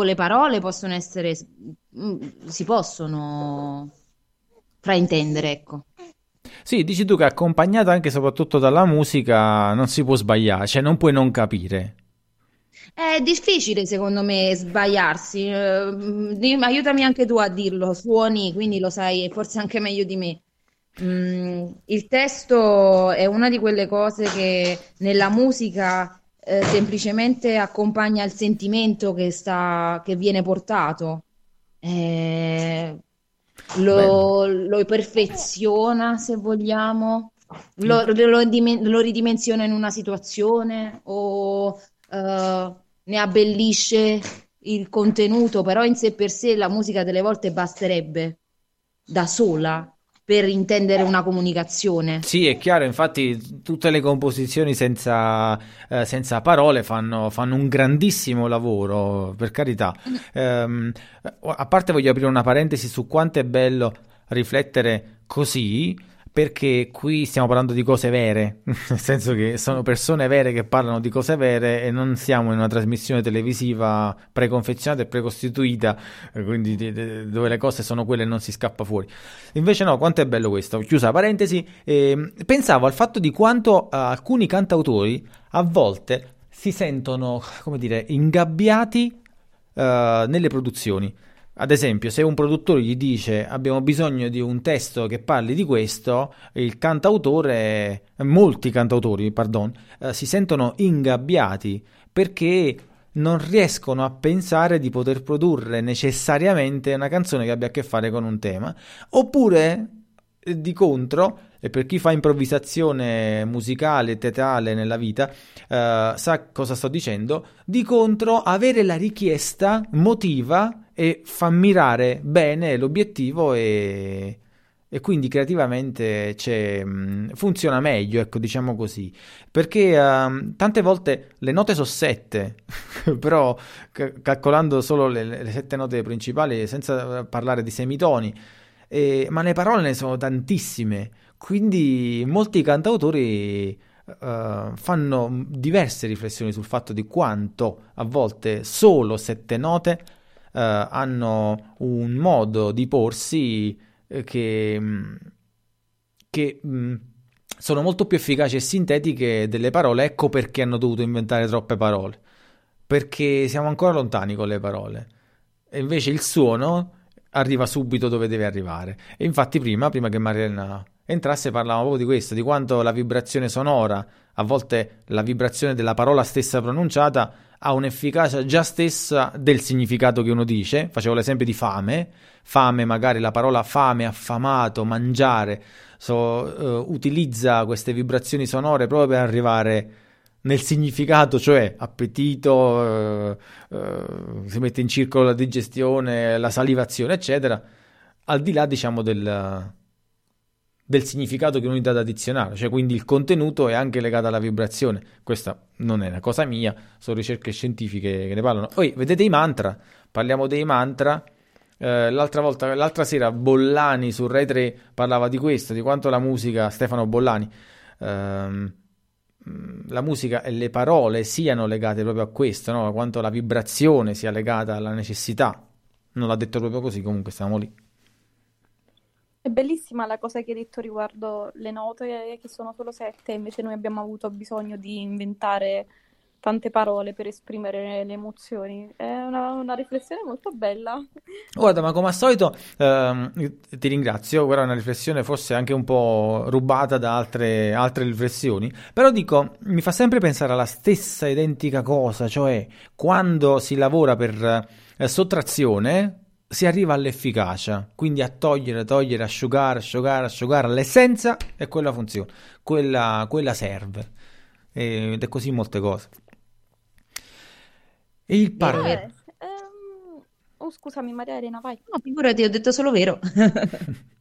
le parole possono essere, mm, si possono fraintendere, ecco. Sì, dici tu che accompagnato anche e soprattutto dalla musica non si può sbagliare, cioè non puoi non capire. È difficile secondo me sbagliarsi, eh, dimmi- aiutami anche tu a dirlo, suoni, quindi lo sai forse anche meglio di me. Mm, il testo è una di quelle cose che nella musica eh, semplicemente accompagna il sentimento che sta, che viene portato. Eh, lo, lo perfeziona, se vogliamo, lo, lo dimen- lo ridimensiona in una situazione o eh, ne abbellisce il contenuto, però in sé per sé la musica delle volte basterebbe da sola per intendere una comunicazione. Sì, è chiaro, infatti tutte le composizioni senza, eh, senza parole fanno, fanno un grandissimo lavoro, per carità. Ehm, a parte voglio aprire una parentesi su quanto è bello riflettere così, perché qui stiamo parlando di cose vere, nel senso che sono persone vere che parlano di cose vere e non siamo in una trasmissione televisiva preconfezionata e precostituita, eh, quindi de- de- dove le cose sono quelle e non si scappa fuori. Invece no, quanto è bello questo. Chiusa parentesi, ehm, pensavo al fatto di quanto eh, alcuni cantautori a volte si sentono, come dire, ingabbiati eh, nelle produzioni. Ad esempio, se un produttore gli dice abbiamo bisogno di un testo che parli di questo, il cantautore, molti cantautori, pardon, eh, si sentono ingabbiati perché non riescono a pensare di poter produrre necessariamente una canzone che abbia a che fare con un tema. Oppure, di contro, e per chi fa improvvisazione musicale teatrale nella vita, eh, sa cosa sto dicendo, di contro avere la richiesta motiva e fa mirare bene l'obiettivo e, e quindi creativamente mh, funziona meglio, ecco, diciamo così. Perché ehm, tante volte le note sono sette, però ca- calcolando solo le, le sette note principali, senza parlare di semitoni, e- ma le parole ne sono tantissime. Quindi molti cantautori eh, fanno diverse riflessioni sul fatto di quanto a volte solo sette note eh, hanno un modo di porsi eh, che, mh, che mh, sono molto più efficaci e sintetiche delle parole. Ecco perché hanno dovuto inventare troppe parole. Perché siamo ancora lontani con le parole. E invece il suono arriva subito dove deve arrivare. E infatti prima, prima che Marilena entrasse, parlavamo proprio di questo, di quanto la vibrazione sonora, a volte la vibrazione della parola stessa pronunciata, ha un'efficacia già stessa del significato che uno dice. Facevo l'esempio di fame, fame magari la parola fame, affamato, mangiare, so, eh, utilizza queste vibrazioni sonore proprio per arrivare nel significato, cioè appetito, eh, eh, si mette in circolo la digestione, la salivazione, eccetera, al di là, diciamo, del, del significato che uno gli dà da dizionario, cioè quindi il contenuto è anche legato alla vibrazione. Questa non è una cosa mia, sono ricerche scientifiche che ne parlano. Poi vedete i mantra, parliamo dei mantra. Eh, l'altra volta, l'altra sera Bollani su Rai 3 parlava di questo, di quanto la musica, Stefano Bollani, ehm, la musica e le parole siano legate proprio a questo, no? Quanto la vibrazione sia legata alla necessità. Non l'ha detto proprio così, comunque stiamo lì. È bellissima la cosa che hai detto riguardo le note, che sono solo sette, invece noi abbiamo avuto bisogno di inventare tante parole per esprimere le emozioni. È una, una riflessione molto bella. Guarda, ma come al solito ehm, ti ringrazio, è una riflessione forse anche un po' rubata da altre, altre riflessioni, però dico, mi fa sempre pensare alla stessa identica cosa, cioè quando si lavora per eh, sottrazione si arriva all'efficacia, quindi a togliere, togliere, asciugare, asciugare, asciugare l'essenza e quella funziona, quella, quella serve. Ed è così molte cose. E il Vero, par... vero. Eh, ehm, Oh, scusami, Maria Elena, vai. No, figurati, ho detto solo vero.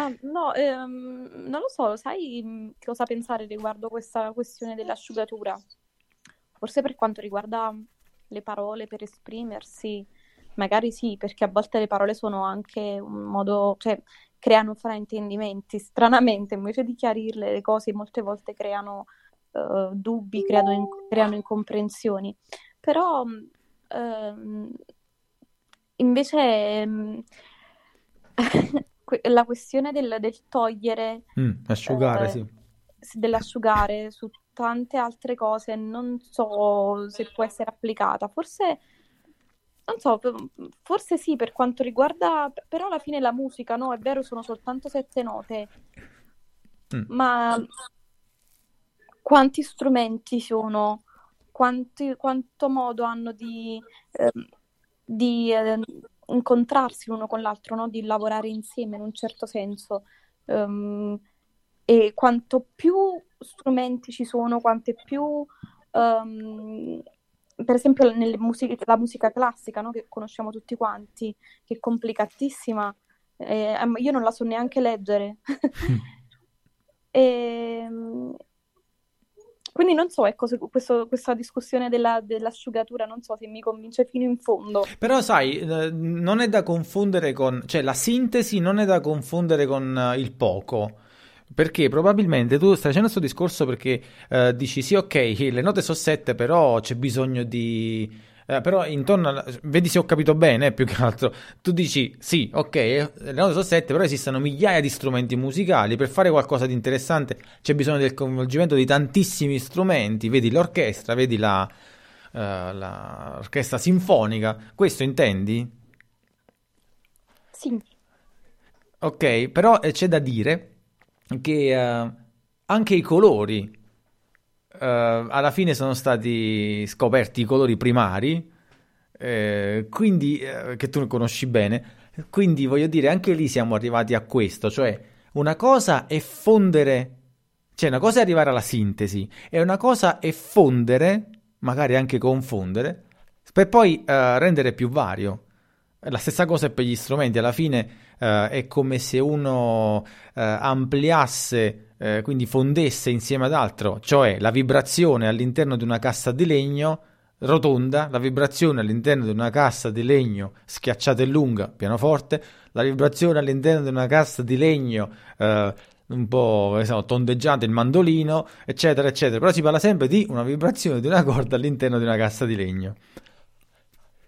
Ah, no, ehm, non lo so, sai mh, cosa pensare riguardo questa questione dell'asciugatura? Forse per quanto riguarda le parole per esprimersi, magari sì, perché a volte le parole sono anche un modo, cioè creano fraintendimenti. Stranamente, invece di chiarirle le cose, molte volte creano eh, dubbi, creano, in- creano incomprensioni. Però mh, ehm, invece ehm, la questione del, del togliere, Mm, asciugare, eh, sì. dell'asciugare su tante altre cose, non so se può essere applicata. Forse, non so, forse sì per quanto riguarda, però alla fine la musica, no, è vero, sono soltanto sette note, Mm. ma quanti strumenti sono, quanti- quanto modo hanno di, ehm, di, ehm, incontrarsi l'uno con l'altro, no? Di lavorare insieme in un certo senso. Ehm, e quanto più strumenti ci sono, quante più, ehm, per esempio, musiche, la musica classica, no? Che conosciamo tutti quanti, che è complicatissima. Eh, io non la so neanche leggere. E, quindi non so, ecco, questo- questa discussione della- dell'asciugatura, non so se mi convince fino in fondo. Però sai, eh, non è da confondere con, cioè la sintesi non è da confondere con eh, il poco. Perché probabilmente tu stai facendo questo discorso perché eh, dici sì, ok, le note sono sette, però c'è bisogno di... eh, però intorno alla... Vedi se ho capito bene, eh, più che altro. Tu dici sì, ok, eh, le note sono sette, però esistono migliaia di strumenti musicali. Per fare qualcosa di interessante c'è bisogno del coinvolgimento di tantissimi strumenti. Vedi l'orchestra, vedi la, eh, la- l'orchestra sinfonica. Questo intendi? Sì, Ok, però eh, c'è da dire che eh, anche i colori eh, alla fine sono stati scoperti i colori primari, eh, quindi eh, che tu conosci bene. Quindi voglio dire, anche lì siamo arrivati a questo, cioè una cosa è fondere, cioè una cosa è arrivare alla sintesi, e una cosa è fondere, magari anche confondere, per poi eh, rendere più vario. La stessa cosa è per gli strumenti, alla fine eh, è come se uno eh, ampliasse, eh, quindi fondesse insieme ad altro, cioè la vibrazione all'interno di una cassa di legno rotonda, la vibrazione all'interno di una cassa di legno schiacciata e lunga, pianoforte, la vibrazione all'interno di una cassa di legno eh, un po' so, tondeggiante, il mandolino, eccetera, eccetera. Però si parla sempre di una vibrazione di una corda all'interno di una cassa di legno.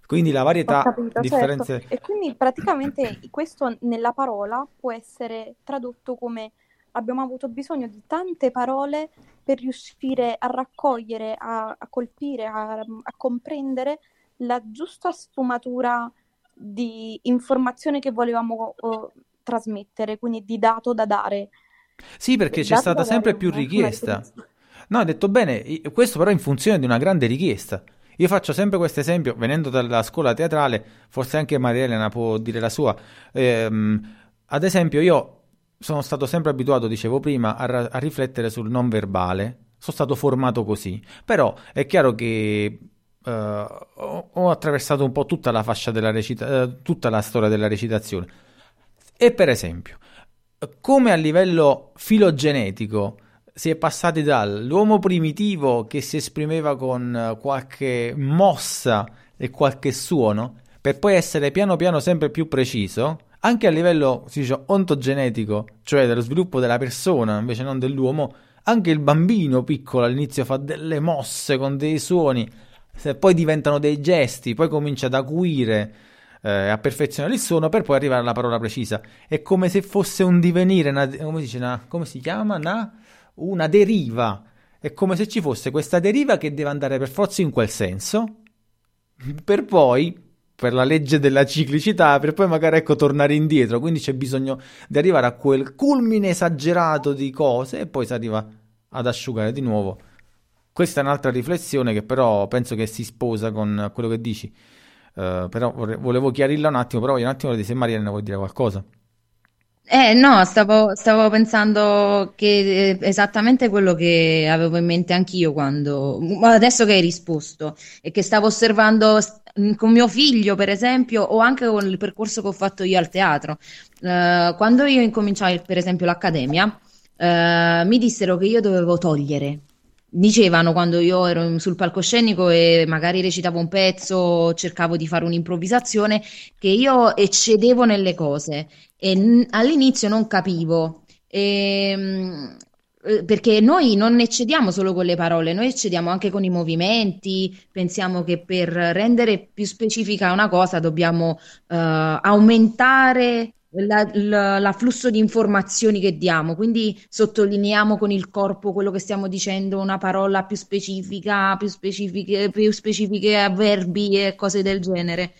Quindi la varietà, capito, certo. differenze... E quindi praticamente questo nella parola può essere tradotto come abbiamo avuto bisogno di tante parole per riuscire a raccogliere, a, a colpire, a, a comprendere la giusta sfumatura di informazione che volevamo oh, trasmettere, quindi di dato da dare. Sì, perché c'è Dato stata sempre più richiesta. No, hai detto bene, questo però in funzione di una grande richiesta. Io faccio sempre questo esempio, venendo dalla scuola teatrale, forse anche Maria Elena può dire la sua. Ehm, ad esempio, io sono stato sempre abituato, dicevo prima, a, ra- a riflettere sul non verbale. Sono stato formato così. Però è chiaro che eh, ho, ho attraversato un po' tutta la fascia della recita- eh, tutta la storia della recitazione. E per esempio, come a livello filogenetico si è passati dall'uomo primitivo che si esprimeva con eh, qualche mossa e qualche suono, per poi essere piano piano sempre più preciso, anche a livello si dice, ontogenetico, cioè dello sviluppo della persona invece non dell'uomo, anche il bambino piccolo all'inizio fa delle mosse con dei suoni, poi diventano dei gesti, poi comincia ad acuire, eh, a perfezionare il suono per poi arrivare alla parola precisa. È come se fosse un divenire, una- come, dice, una- come si chiama? Una, una deriva. È come se ci fosse questa deriva che deve andare per forza in quel senso, per poi, per la legge della ciclicità, per poi magari ecco tornare indietro. Quindi c'è bisogno di arrivare a quel culmine esagerato di cose e poi si arriva ad asciugare di nuovo. Questa è un'altra riflessione che però penso che si sposa con quello che dici. Eh, però vorrei- volevo chiarirla un attimo, però voglio un attimo vedere se Marianne vuoi dire qualcosa. Eh no, stavo, stavo pensando che è esattamente quello che avevo in mente anch'io quando, adesso che hai risposto, e che stavo osservando s- con mio figlio, per esempio, o anche con il percorso che ho fatto io al teatro. Eh, quando io incominciai, per esempio, l'accademia, eh, mi dissero che io dovevo togliere. Dicevano quando io ero sul palcoscenico e magari recitavo un pezzo, cercavo di fare un'improvvisazione, che io eccedevo nelle cose e all'inizio non capivo. E, mm, eh, perché noi non eccediamo solo con le parole, noi eccediamo anche con i movimenti, pensiamo che per rendere più specifica una cosa dobbiamo eh, aumentare l'afflusso di informazioni che diamo, quindi sottolineiamo con il corpo quello che stiamo dicendo, una parola più specifica, più specifiche, più specifiche verbi e cose del genere.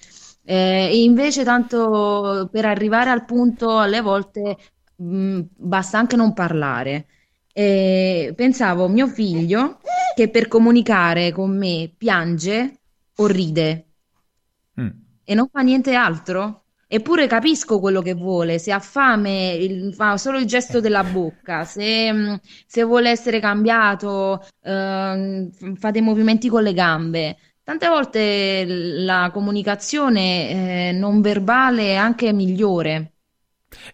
Eh, invece tanto per arrivare al punto alle volte mh, basta anche non parlare. E pensavo mio figlio che per comunicare con me piange o ride mm. e non fa niente altro. Eppure capisco quello che vuole, se ha fame il, fa solo il gesto della bocca, se, se vuole essere cambiato eh, fa dei movimenti con le gambe. Tante volte la comunicazione eh, non verbale è anche migliore.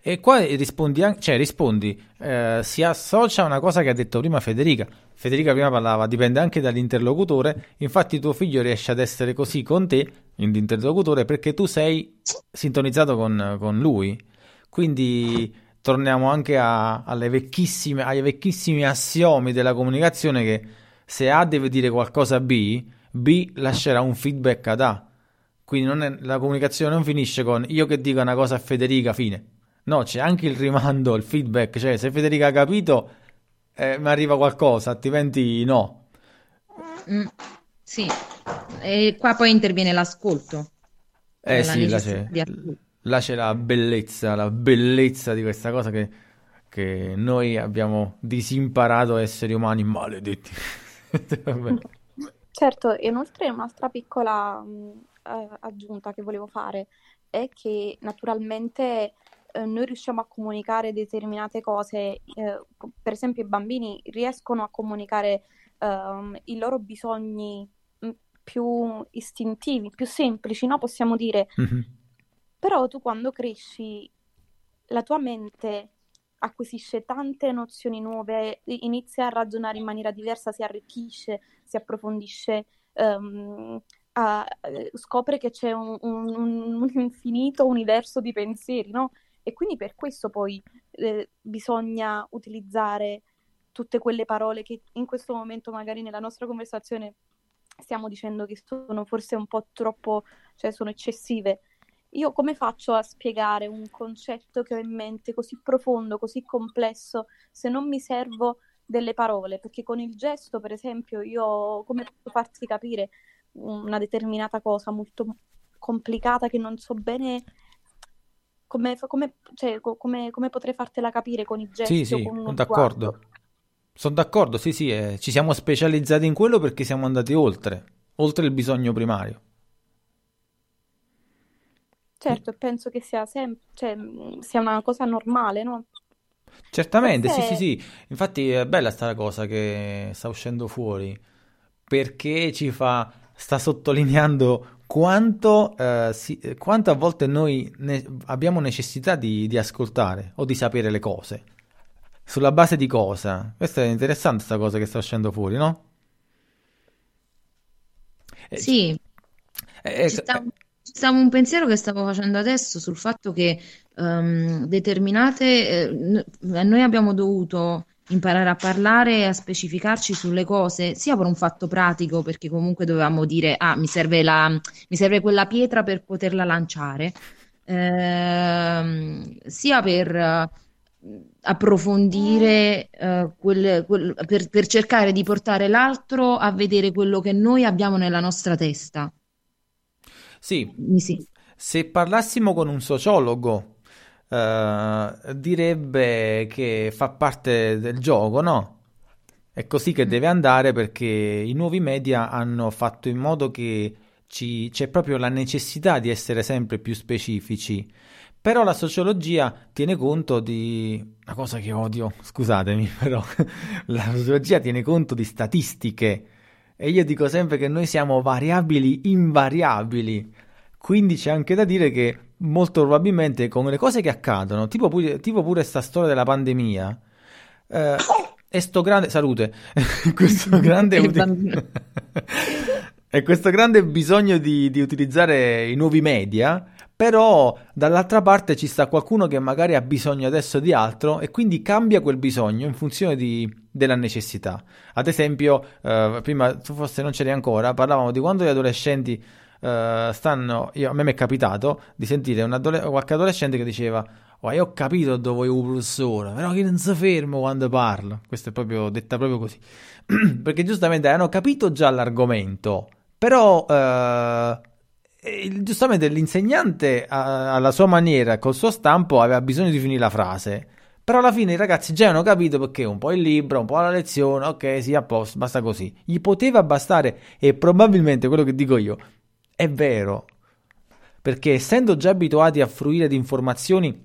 E qua rispondi, cioè rispondi eh, si associa a una cosa che ha detto prima Federica. Federica prima parlava, dipende anche dall'interlocutore. Infatti, tuo figlio riesce ad essere così con te, l'interlocutore, perché tu sei sintonizzato con, con lui. Quindi torniamo anche a, ai vecchissimi assiomi della comunicazione che se A deve dire qualcosa a B, B lascerà un feedback ad A. Quindi è, la comunicazione non finisce con io che dico una cosa a Federica, fine. No, c'è anche il rimando, il feedback, cioè se Federica ha capito eh, mi arriva qualcosa, altrimenti no. Mm, sì, e qua poi interviene l'ascolto. Eh sì, là c'è, là c'è, la bellezza, la bellezza di questa cosa che, che noi abbiamo disimparato esseri umani maledetti. certo, e inoltre un'altra piccola mh, eh, aggiunta che volevo fare è che naturalmente eh, noi riusciamo a comunicare determinate cose, eh, per esempio i bambini riescono a comunicare ehm, i loro bisogni mm, più istintivi, più semplici, no? Possiamo dire. Mm-hmm. Però tu quando cresci, la tua mente acquisisce tante nozioni nuove, inizia a ragionare in maniera diversa, si arricchisce, si approfondisce, um, a, scopre che c'è un, un, un, infinito universo di pensieri, no? E quindi per questo poi eh, bisogna utilizzare tutte quelle parole che in questo momento magari nella nostra conversazione stiamo dicendo che sono forse un po' troppo, cioè sono eccessive. Io come faccio a spiegare un concetto che ho in mente così profondo, così complesso, se non mi servo delle parole? Perché con il gesto, per esempio, io come posso farti capire una determinata cosa molto complicata che non so bene come, come, cioè, come, come potrei fartela capire con i gesti? Sì, sì, sono d'accordo. Sono d'accordo, sì, sì, eh, ci siamo specializzati in quello perché siamo andati oltre, oltre il bisogno primario. Certo, penso che sia, sem- cioè, sia una cosa normale, no? Certamente, sì, sì, sì. Infatti è bella sta cosa che sta uscendo fuori perché ci fa, sta sottolineando quanto, eh, si, quanto a volte noi ne, abbiamo necessità di, di, ascoltare o di sapere le cose. Sulla base di cosa? Questa è interessante questa cosa che sta uscendo fuori, no? Eh, sì. Eh, eh, Ci sta, sta, un pensiero che stavo facendo adesso sul fatto che um, determinate... Eh, noi abbiamo dovuto imparare a parlare e a specificarci sulle cose, sia per un fatto pratico, perché comunque dovevamo dire, ah, mi serve, la, mi serve quella pietra per poterla lanciare, ehm, sia per uh, approfondire, uh, quel, quel, per, per cercare di portare l'altro a vedere quello che noi abbiamo nella nostra testa. Sì, sì. se parlassimo con un sociologo uh, direbbe che fa parte del gioco, no? È così che mm. deve andare perché i nuovi media hanno fatto in modo che ci, c'è proprio la necessità di essere sempre più specifici. Però la sociologia tiene conto di una cosa che odio, scusatemi, però la sociologia tiene conto di statistiche e io dico sempre che noi siamo variabili invariabili. Quindi c'è anche da dire che molto probabilmente con le cose che accadono, tipo pure, tipo pure sta storia della pandemia, eh, e sto grande salute, questo grande uti- e questo grande bisogno di, di, utilizzare i nuovi media però dall'altra parte ci sta qualcuno che magari ha bisogno adesso di altro e quindi cambia quel bisogno in funzione di, della necessità. Ad esempio, eh, prima tu forse non c'eri ancora, parlavamo di quando gli adolescenti eh, stanno, io, a me mi è capitato di sentire adole- qualche adolescente che diceva Oh, io ho capito dove è un professore, però che non si ferma quando parlo. Questo è proprio detta proprio così. Perché giustamente hanno capito già l'argomento, però eh, giustamente l'insegnante alla sua maniera, col suo stampo, aveva bisogno di finire la frase. Però alla fine i ragazzi già hanno capito perché un po' il libro, un po' la lezione, ok, sì, a posto, basta così. Gli poteva bastare e probabilmente quello che dico io è vero. Perché essendo già abituati a fruire di informazioni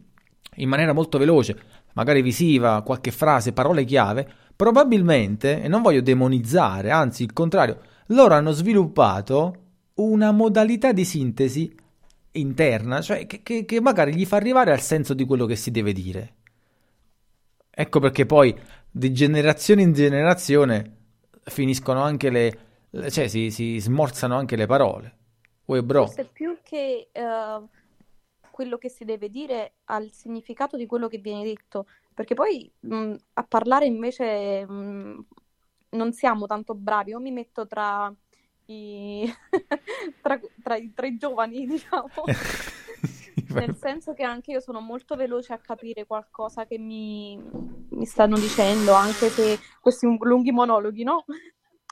in maniera molto veloce, magari visiva, qualche frase, parole chiave, probabilmente, e non voglio demonizzare, anzi il contrario, loro hanno sviluppato una modalità di sintesi interna, cioè che, che, che magari gli fa arrivare al senso di quello che si deve dire. Ecco perché poi di generazione in generazione finiscono anche le, cioè si, si smorzano anche le parole. Uè, bro. Forse più che uh, quello che si deve dire al significato di quello che viene detto, perché poi mh, a parlare invece mh, non siamo tanto bravi. Io mi metto tra i, tra, tra, i giovani, diciamo. Nel senso che anche io sono molto veloce a capire qualcosa che mi, mi stanno dicendo, anche se questi lunghi monologhi, no?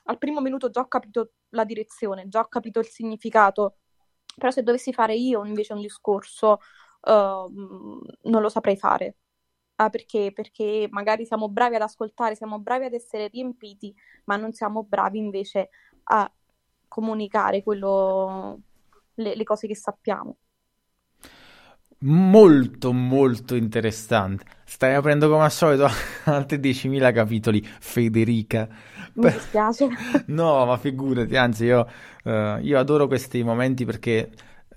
Al primo minuto già ho capito la direzione, già ho capito il significato però se dovessi fare io invece un discorso, uh, non lo saprei fare. Ah, perché? Perché magari siamo bravi ad ascoltare, siamo bravi ad essere riempiti, ma non siamo bravi invece a comunicare quello, le, le cose che sappiamo. Molto, molto interessante. Stai aprendo come al solito altri 10.000 capitoli, Federica. Mi dispiace. no, ma figurati, anzi io, uh, io adoro questi momenti perché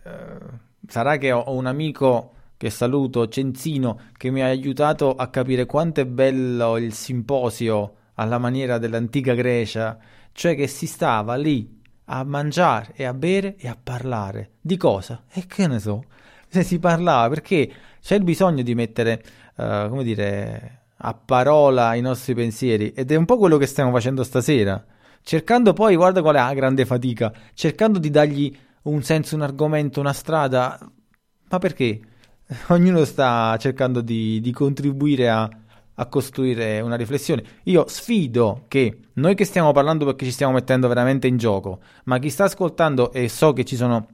uh, sarà che ho, un amico che saluto, Cenzino, che mi ha aiutato a capire quanto è bello il simposio alla maniera dell'antica Grecia, cioè che si stava lì a mangiare e a bere e a parlare. Di cosa? E che ne so. Se si parlava perché c'è il bisogno di mettere, uh, come dire, a parola i nostri pensieri ed è un po' quello che stiamo facendo stasera, cercando poi, guarda qual è la grande fatica, cercando di dargli un senso, un argomento, una strada, ma perché? Ognuno sta cercando di, di contribuire a, a costruire una riflessione. Io sfido che noi che stiamo parlando perché ci stiamo mettendo veramente in gioco, ma chi sta ascoltando e so che ci sono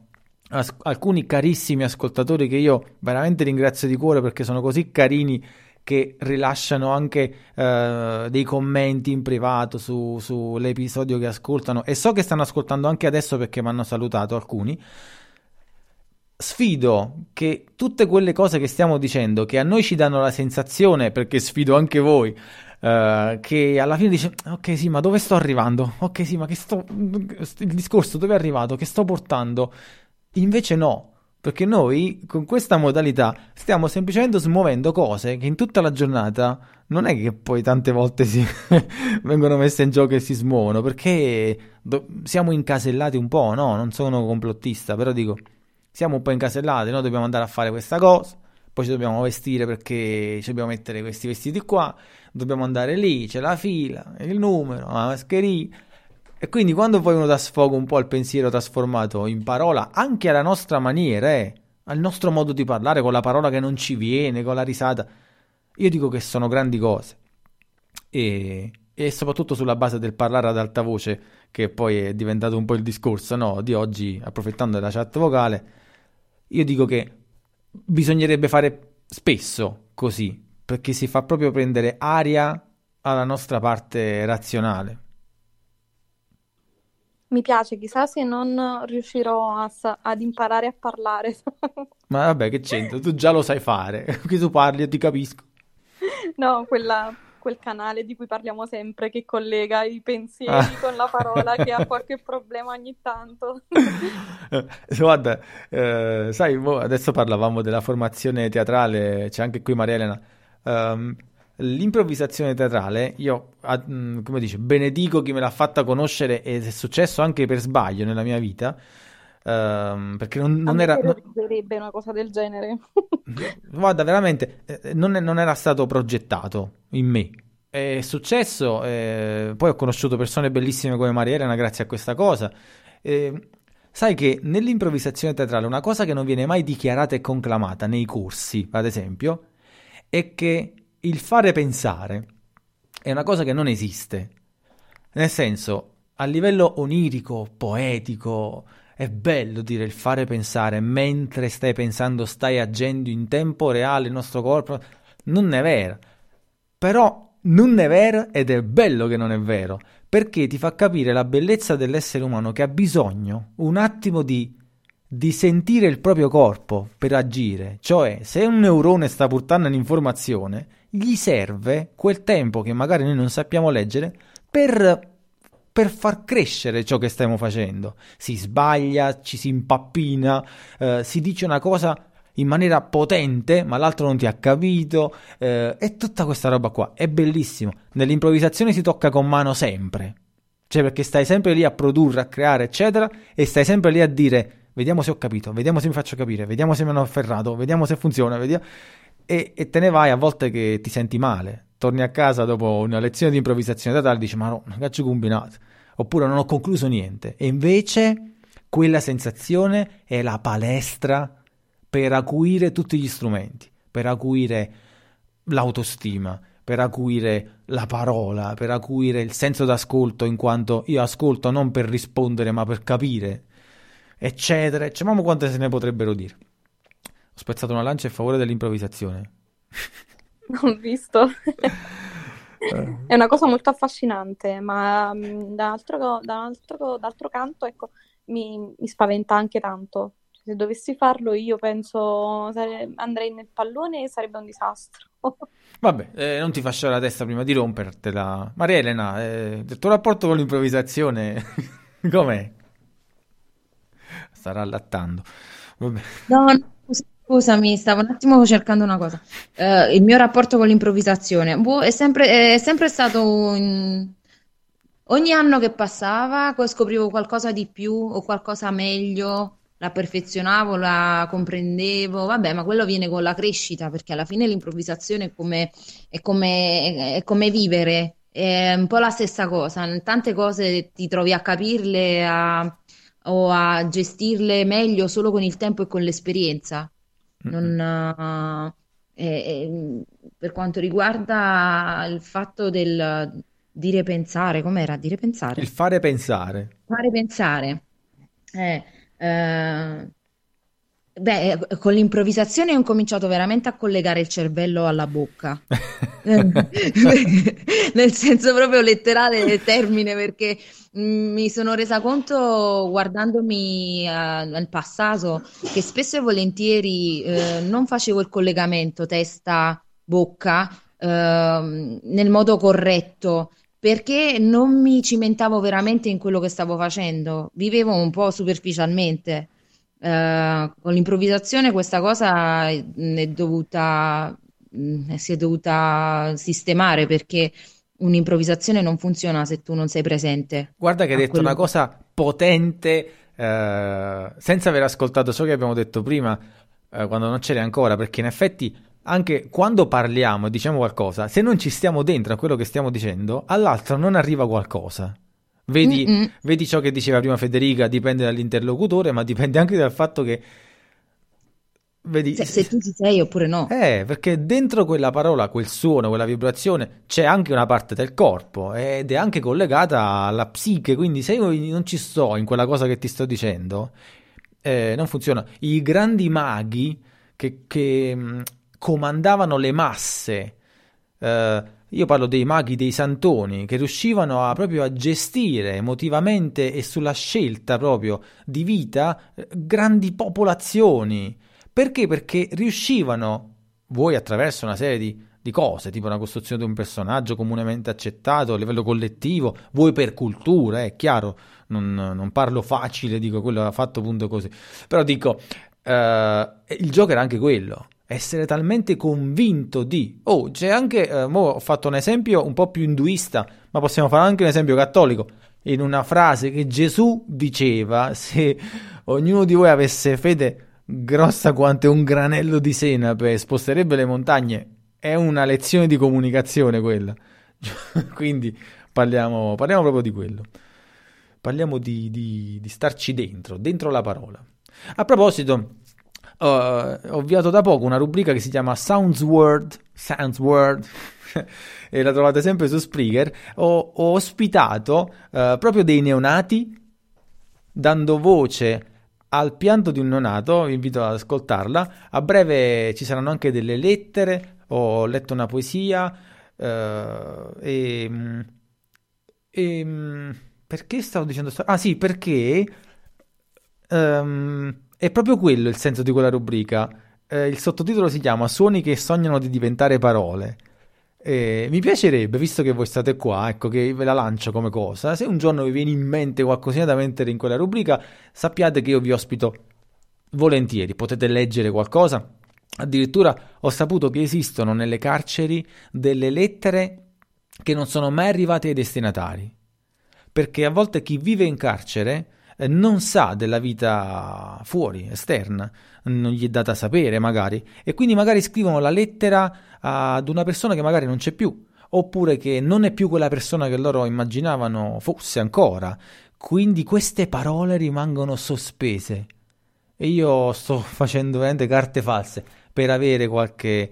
as- alcuni carissimi ascoltatori che io veramente ringrazio di cuore perché sono così carini che rilasciano anche uh, dei commenti in privato su, sull'episodio che ascoltano e so che stanno ascoltando anche adesso perché mi hanno salutato alcuni. Sfido che tutte quelle cose che stiamo dicendo, che a noi ci danno la sensazione, perché sfido anche voi, uh, che alla fine dice: Ok, sì, ma dove sto arrivando? Ok, sì, ma che sto. Il discorso dove è arrivato? Che sto portando? Invece no perché noi con questa modalità stiamo semplicemente smuovendo cose che in tutta la giornata non è che poi tante volte si vengono messe in gioco e si smuovono, perché do- siamo incasellati un po', no? Non sono complottista, però dico, siamo un po' incasellati, noi dobbiamo andare a fare questa cosa, poi ci dobbiamo vestire perché ci dobbiamo mettere questi vestiti qua, dobbiamo andare lì, c'è la fila, il numero, la mascherina e quindi quando poi uno dà sfogo un po' al pensiero trasformato in parola, anche alla nostra maniera, eh, al nostro modo di parlare, con la parola che non ci viene, con la risata, io dico che sono grandi cose. E, e soprattutto sulla base del parlare ad alta voce, che poi è diventato un po' il discorso no, di oggi, approfittando della chat vocale, io dico che bisognerebbe fare spesso così, perché si fa proprio prendere aria alla nostra parte razionale. Mi piace, chissà se non riuscirò a ad imparare a parlare. Ma vabbè, che c'entra? Tu già lo sai fare. Qui tu parli e ti capisco. No, quella, quel canale di cui parliamo sempre che collega i pensieri ah. con la parola che ha qualche problema ogni tanto. Guarda, eh, sai, adesso parlavamo della formazione teatrale, c'è anche qui Maria Elena. Um, l'improvvisazione teatrale, io, mm, come dice, benedico chi me l'ha fatta conoscere ed è successo anche per sbaglio nella mia vita. Uh, perché non, non era. Non una cosa del genere. Guarda, veramente eh, non, non, era stato progettato in me. È successo, eh, poi ho conosciuto persone bellissime come Maria Elena grazie a questa cosa. Eh, sai che nell'improvvisazione teatrale una cosa che non viene mai dichiarata e conclamata nei corsi, ad esempio, è che il fare pensare è una cosa che non esiste. Nel senso, a livello onirico, poetico, è bello dire il fare pensare mentre stai pensando, stai agendo in tempo reale il nostro corpo. Non è vero. Però non è vero ed è bello che non è vero, perché ti fa capire la bellezza dell'essere umano che ha bisogno un attimo di, di sentire il proprio corpo per agire. Cioè, se un neurone sta portando un'informazione, gli serve quel tempo che magari noi non sappiamo leggere per per far crescere ciò che stiamo facendo. Si sbaglia, ci si impappina, eh, si dice una cosa in maniera potente, ma l'altro non ti ha capito. Eh, e tutta questa roba qua è bellissimo. Nell'improvvisazione si tocca con mano sempre. Cioè, perché stai sempre lì a produrre, a creare, eccetera, e stai sempre lì a dire: Vediamo se ho capito, vediamo se mi faccio capire, vediamo se mi hanno afferrato, vediamo se funziona, vediamo... E, e te ne vai a volte che ti senti male. Torni a casa dopo una lezione di improvvisazione teatrale e dici: Ma no, che ci combinato? Oppure non ho concluso niente. E invece quella sensazione è la palestra per acuire tutti gli strumenti, per acuire l'autostima, per acuire la parola, per acuire il senso d'ascolto, in quanto io ascolto non per rispondere ma per capire, eccetera, eccetera. Ma quante se ne potrebbero dire. Ho spezzato una lancia in favore dell'improvvisazione. Ho visto. È una cosa molto affascinante, ma mm, dall'altro, dall'altro, d'altro canto, ecco, mi, mi spaventa anche tanto se dovessi farlo io penso sare- andrei nel pallone e sarebbe un disastro. Vabbè, eh, non ti faccio la testa prima di rompertela. Maria Elena, eh, il tuo rapporto con l'improvvisazione com'è? Starà allattando. Vabbè. No, no, scusami, stavo un attimo cercando una cosa. Uh, il mio rapporto con l'improvvisazione boh, è, sempre, è sempre stato un... Ogni anno che passava scoprivo qualcosa di più o qualcosa meglio la perfezionavo, la comprendevo, vabbè, ma quello viene con la crescita, perché alla fine l'improvvisazione è come, è come, è come vivere, è un po' la stessa cosa, tante cose ti trovi a capirle a, o a gestirle meglio solo con il tempo e con l'esperienza. Non, eh, eh, per quanto riguarda il fatto del dire pensare, com'era? Dire pensare? Il fare pensare. Fare pensare. Eh, eh, beh, con l'improvvisazione ho cominciato veramente a collegare il cervello alla bocca, nel senso proprio letterale del termine, perché mm, mi sono resa conto guardandomi uh, nel passato che spesso e volentieri uh, non facevo il collegamento testa-bocca uh, nel modo corretto perché non mi cimentavo veramente in quello che stavo facendo, vivevo un po' superficialmente. Uh, con l'improvvisazione questa cosa è dovuta, mm, si è dovuta sistemare perché un'improvvisazione non funziona se tu non sei presente. Guarda che hai detto quello... una cosa potente uh, senza aver ascoltato ciò che abbiamo detto prima uh, quando non c'eri ancora, perché in effetti anche quando parliamo e diciamo qualcosa, se non ci stiamo dentro a quello che stiamo dicendo, all'altro non arriva qualcosa. Vedi, vedi, ciò che diceva prima Federica, dipende dall'interlocutore, ma dipende anche dal fatto che... Vedi, se, se, tu ci sei oppure no. Eh, perché dentro quella parola, quel suono, quella vibrazione, c'è anche una parte del corpo ed è anche collegata alla psiche, quindi se io non ci sto in quella cosa che ti sto dicendo, eh, non funziona. I grandi maghi che, che comandavano le masse. Eh, io parlo dei maghi, dei santoni, che riuscivano a, proprio a gestire emotivamente e sulla scelta proprio di vita eh, grandi popolazioni. Perché? Perché riuscivano, vuoi attraverso una serie di, di cose, tipo una costruzione di un personaggio comunemente accettato a livello collettivo, vuoi per cultura, è chiaro, non, non parlo facile, dico quello ha fatto punto così, però dico, eh, il gioco era anche quello, essere talmente convinto di... Oh, c'è anche... Eh, ho fatto un esempio un po' più induista, ma possiamo fare anche un esempio cattolico. in una frase che Gesù diceva, se ognuno di voi avesse fede grossa quanto un granello di senape, sposterebbe le montagne, è una lezione di comunicazione quella. Quindi parliamo, parliamo, proprio di quello. Parliamo di, di, di starci dentro, dentro la parola. A proposito, uh, ho avviato da poco una rubrica che si chiama Sounds Word, Sounds Word e la trovate sempre su Spreaker. Ho, ho ospitato uh, proprio dei neonati dando voce al pianto di un neonato, vi invito ad ascoltarla. A breve ci saranno anche delle lettere, ho letto una poesia uh, e, e perché stavo dicendo sto... Ah sì, perché um, è proprio quello il senso di quella rubrica. Eh, il sottotitolo si chiama Suoni che sognano di diventare parole. Eh, mi piacerebbe, visto che voi state qua, ecco che ve la lancio come cosa. Se un giorno vi viene in mente qualcosina da mettere in quella rubrica, sappiate che io vi ospito volentieri. Potete leggere qualcosa. Addirittura ho saputo che esistono nelle carceri delle lettere che non sono mai arrivate ai destinatari. Perché a volte chi vive in carcere non sa della vita fuori, esterna, non gli è data sapere magari, e quindi magari scrivono la lettera ad una persona che magari non c'è più, oppure che non è più quella persona che loro immaginavano fosse ancora. Quindi queste parole rimangono sospese. E io sto facendo veramente carte false per avere qualche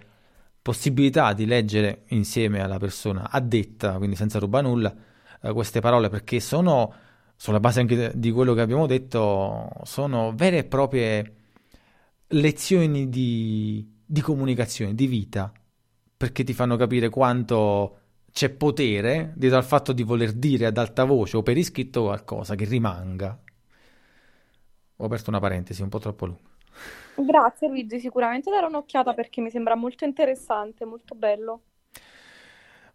possibilità di leggere insieme alla persona addetta, quindi senza rubare nulla, eh, queste parole perché sono sulla base anche di quello che abbiamo detto, sono vere e proprie lezioni di, di comunicazione, di vita, perché ti fanno capire quanto c'è potere dietro al fatto di voler dire ad alta voce o per iscritto qualcosa che rimanga. Ho aperto una parentesi un po' troppo lunga. Grazie Luigi, sicuramente darò un'occhiata perché mi sembra molto interessante, molto bello.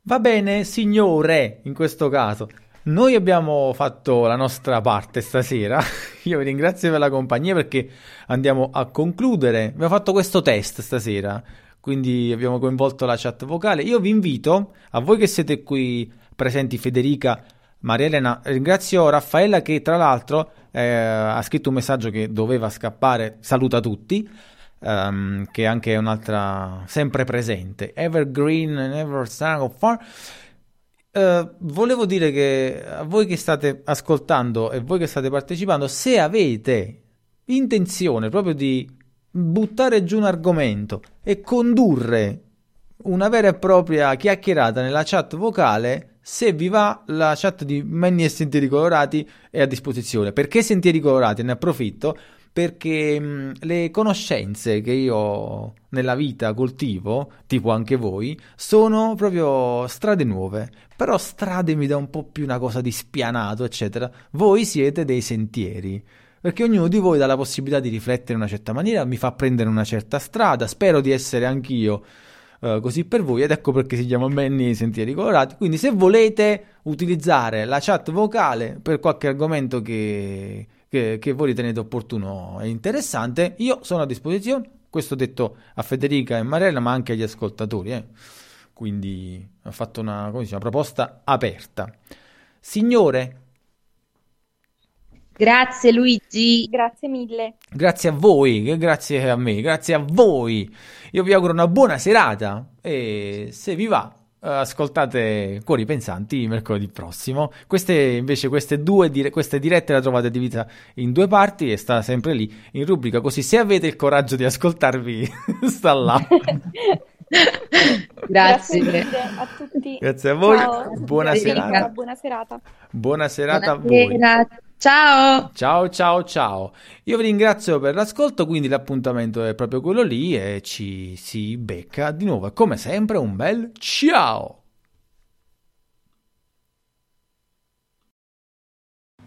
Va bene, signore, in questo caso. Noi abbiamo fatto la nostra parte stasera. Io vi ringrazio per la compagnia perché andiamo a concludere. Abbiamo fatto questo test stasera, quindi abbiamo coinvolto la chat vocale. Io vi invito, a voi che siete qui presenti, Federica, Maria Elena, ringrazio Raffaella che tra l'altro eh, ha scritto un messaggio che doveva scappare, saluta tutti. Um, che anche è un'altra sempre presente. Evergreen, Never Sang of Far. Uh, volevo dire che a voi che state ascoltando e voi che state partecipando, se avete intenzione proprio di buttare giù un argomento e condurre una vera e propria chiacchierata nella chat vocale, se vi va la chat di Manny e Sentieri Colorati è a disposizione. Perché Sentieri Colorati? Ne approfitto perché mh, le conoscenze che io nella vita coltivo, tipo anche voi, sono proprio strade nuove. Però strade mi dà un po' più una cosa di spianato, eccetera. Voi siete dei sentieri. Perché ognuno di voi dà la possibilità di riflettere in una certa maniera, mi fa prendere una certa strada, spero di essere anch'io uh, così per voi ed ecco perché si chiama Benny Sentieri Colorati. Quindi se volete utilizzare la chat vocale per qualche argomento che che, che voi ritenete opportuno e interessante, io sono a disposizione. Questo detto a Federica e Marella, ma anche agli ascoltatori. Eh. Quindi ho fatto una, dice, una proposta aperta. Signore, Grazie Luigi. Grazie mille. Grazie a voi, grazie a me, grazie a voi. Io vi auguro una buona serata e se vi va ascoltate Cuori Pensanti mercoledì prossimo. Queste invece, queste due dire- queste dirette la trovate divisa in due parti e sta sempre lì in rubrica. Così, se avete il coraggio di ascoltarvi, sta là. Grazie. Grazie a tutti. Grazie a voi. Ciao. Buona serata. Buona serata. Buona serata Buonasera. a voi. Ciao. Ciao ciao ciao. Io vi ringrazio per l'ascolto, quindi l'appuntamento è proprio quello lì e ci si becca di nuovo. Come sempre un bel ciao.